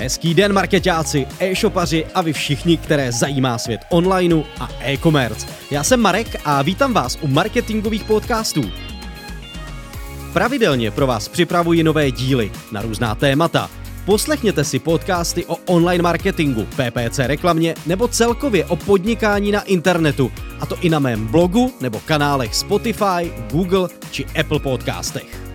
Hezký den marketáci, e-shopaři a vy všichni, které zajímá svět onlineu a e-commerce. Já jsem Marek a vítám vás u marketingových podcastů. Pravidelně pro vás připravuji nové díly na různá témata. Poslechněte si podcasty o online marketingu, PPC reklamě nebo celkově o podnikání na internetu, a to i na mém blogu nebo kanálech Spotify, Google či Apple podcastech.